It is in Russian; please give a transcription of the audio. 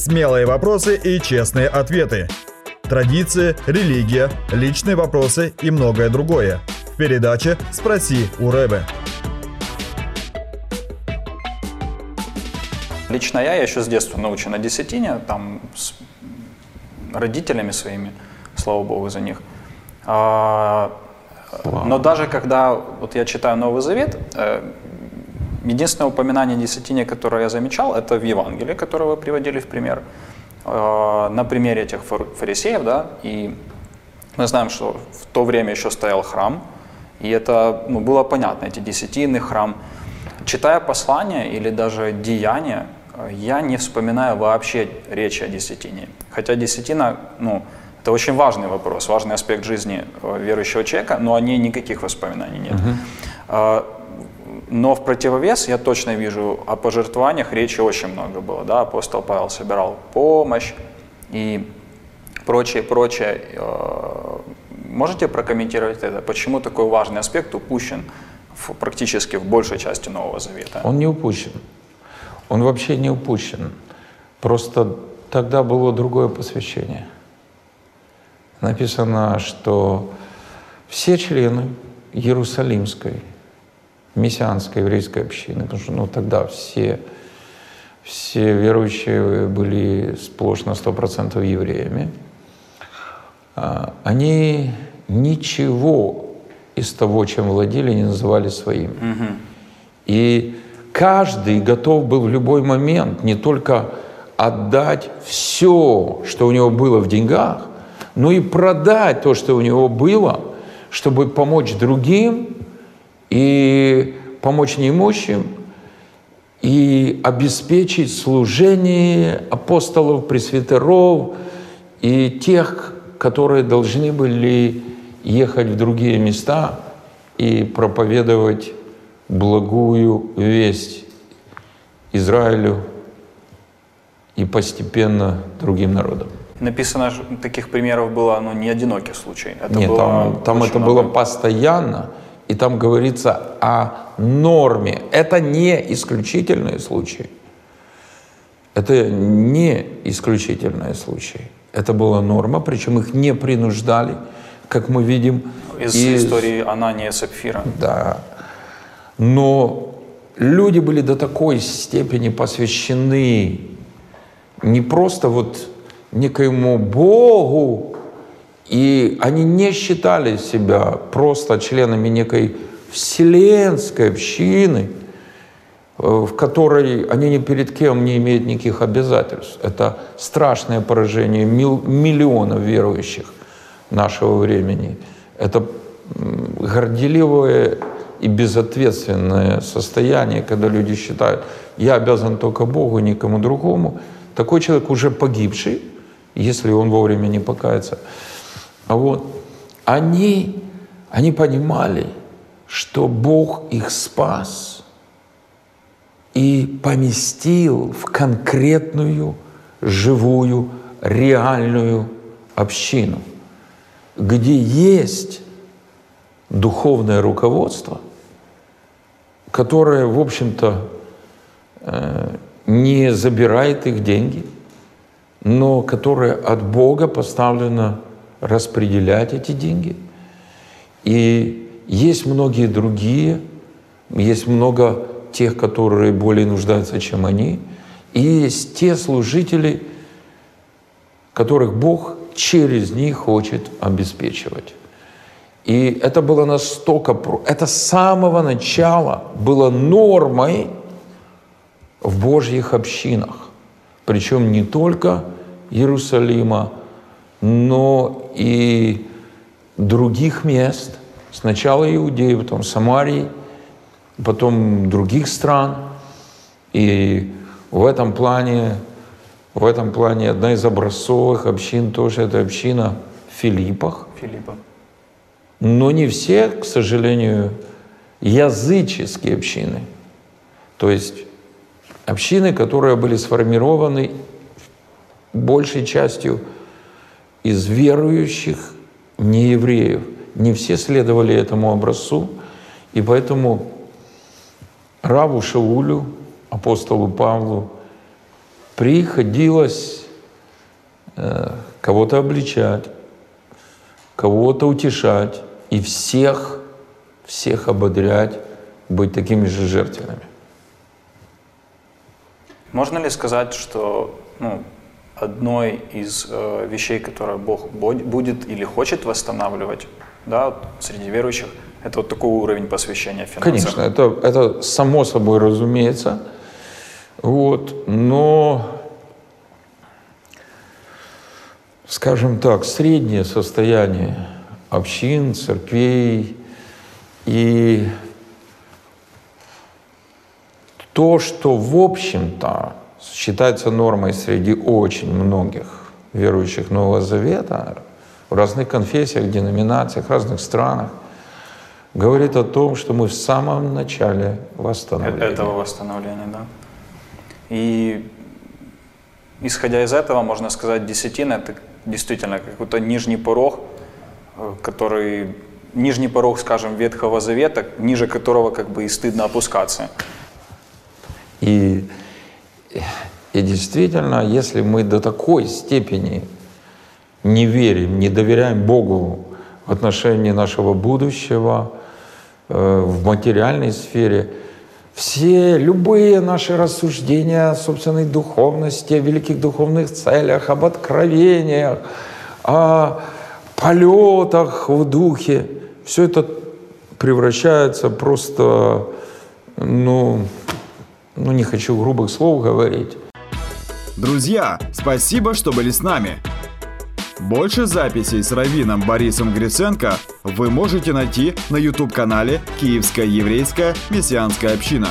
Смелые вопросы и честные ответы. Традиции, религия, личные вопросы и многое другое. В передаче «Спроси у Рэбе». Лично я, я еще с детства научен на десятине, там с родителями своими, слава богу за них. А, но даже когда вот я читаю Новый Завет, э, единственное упоминание десятине, которое я замечал, это в Евангелии, которое вы приводили в пример, э, на примере этих фарисеев, да, и мы знаем, что в то время еще стоял храм, и это ну, было понятно, эти десятины, храм. Читая послание или даже деяния, э, я не вспоминаю вообще речи о десятине. Хотя десятина, ну, это очень важный вопрос, важный аспект жизни э, верующего человека, но о ней никаких воспоминаний нет. Uh-huh. Но в противовес я точно вижу о пожертвованиях речи очень много было. Да? Апостол Павел собирал помощь и прочее, прочее. Э, можете прокомментировать это? Почему такой важный аспект упущен в, практически в большей части Нового Завета? Он не упущен. Он вообще не упущен. Просто тогда было другое посвящение – написано, что все члены Иерусалимской, мессианской еврейской общины, потому что ну, тогда все, все верующие были сплошь на 100% евреями, а, они ничего из того, чем владели, не называли своим. Угу. И каждый готов был в любой момент не только отдать все, что у него было в деньгах, но и продать то, что у него было, чтобы помочь другим и помочь неимущим, и обеспечить служение апостолов, пресвитеров и тех, которые должны были ехать в другие места и проповедовать благую весть Израилю и постепенно другим народам. Написано, таких примеров было ну, не одинокий случай. Это Нет, было там, там это много. было постоянно, и там говорится о норме. Это не исключительные случаи. Это не исключительные случаи. Это была норма, причем их не принуждали, как мы видим. Из, из истории Анания и Сапфира. Да. Но люди были до такой степени посвящены не просто вот некоему Богу, и они не считали себя просто членами некой вселенской общины, э, в которой они ни перед кем не имеют никаких обязательств. Это страшное поражение мил, миллионов верующих нашего времени. Это горделивое и безответственное состояние, когда люди считают, я обязан только Богу, никому другому. Такой человек уже погибший, если он вовремя не покается. А вот они, они понимали, что Бог их спас и поместил в конкретную, живую, реальную общину, где есть духовное руководство, которое, в общем-то, э, не забирает их деньги – но которое от Бога поставлено распределять эти деньги. И есть многие другие, есть много тех, которые более нуждаются, чем они, и есть те служители, которых Бог через них хочет обеспечивать. И это было настолько... Это с самого начала было нормой в Божьих общинах. Причем не только Иерусалима, но и других мест. Сначала Иудеи, потом Самарии, потом других стран. И в этом плане, в этом плане одна из образцовых общин тоже это община в Филиппах. Филиппа. Но не все, к сожалению, языческие общины. То есть общины, которые были сформированы большей частью из верующих неевреев. Не все следовали этому образцу, и поэтому Раву Шаулю, апостолу Павлу, приходилось э, кого-то обличать, кого-то утешать и всех, всех ободрять, быть такими же жертвенными. Можно ли сказать, что ну, одной из э, вещей, которые Бог будет или хочет восстанавливать да, среди верующих, это вот такой уровень посвящения финансов? Конечно, это, это само собой разумеется. Вот, но, скажем так, среднее состояние общин, церквей и то, что в общем-то считается нормой среди очень многих верующих Нового Завета в разных конфессиях, деноминациях, разных странах, говорит о том, что мы в самом начале восстановления. Этого восстановления, да. И исходя из этого, можно сказать, десятина – это действительно какой-то нижний порог, э, который, нижний порог, скажем, Ветхого Завета, ниже которого как бы и стыдно опускаться. И, и действительно, если мы до такой степени не верим, не доверяем Богу в отношении нашего будущего, э, в материальной сфере – все, любые наши рассуждения о собственной духовности, о великих духовных целях, об откровениях, о полетах в духе, все это превращается просто, ну, ну не хочу грубых слов говорить. Друзья, спасибо, что были с нами. Больше записей с раввином Борисом Гриценко вы можете найти на YouTube-канале «Киевская еврейская мессианская община».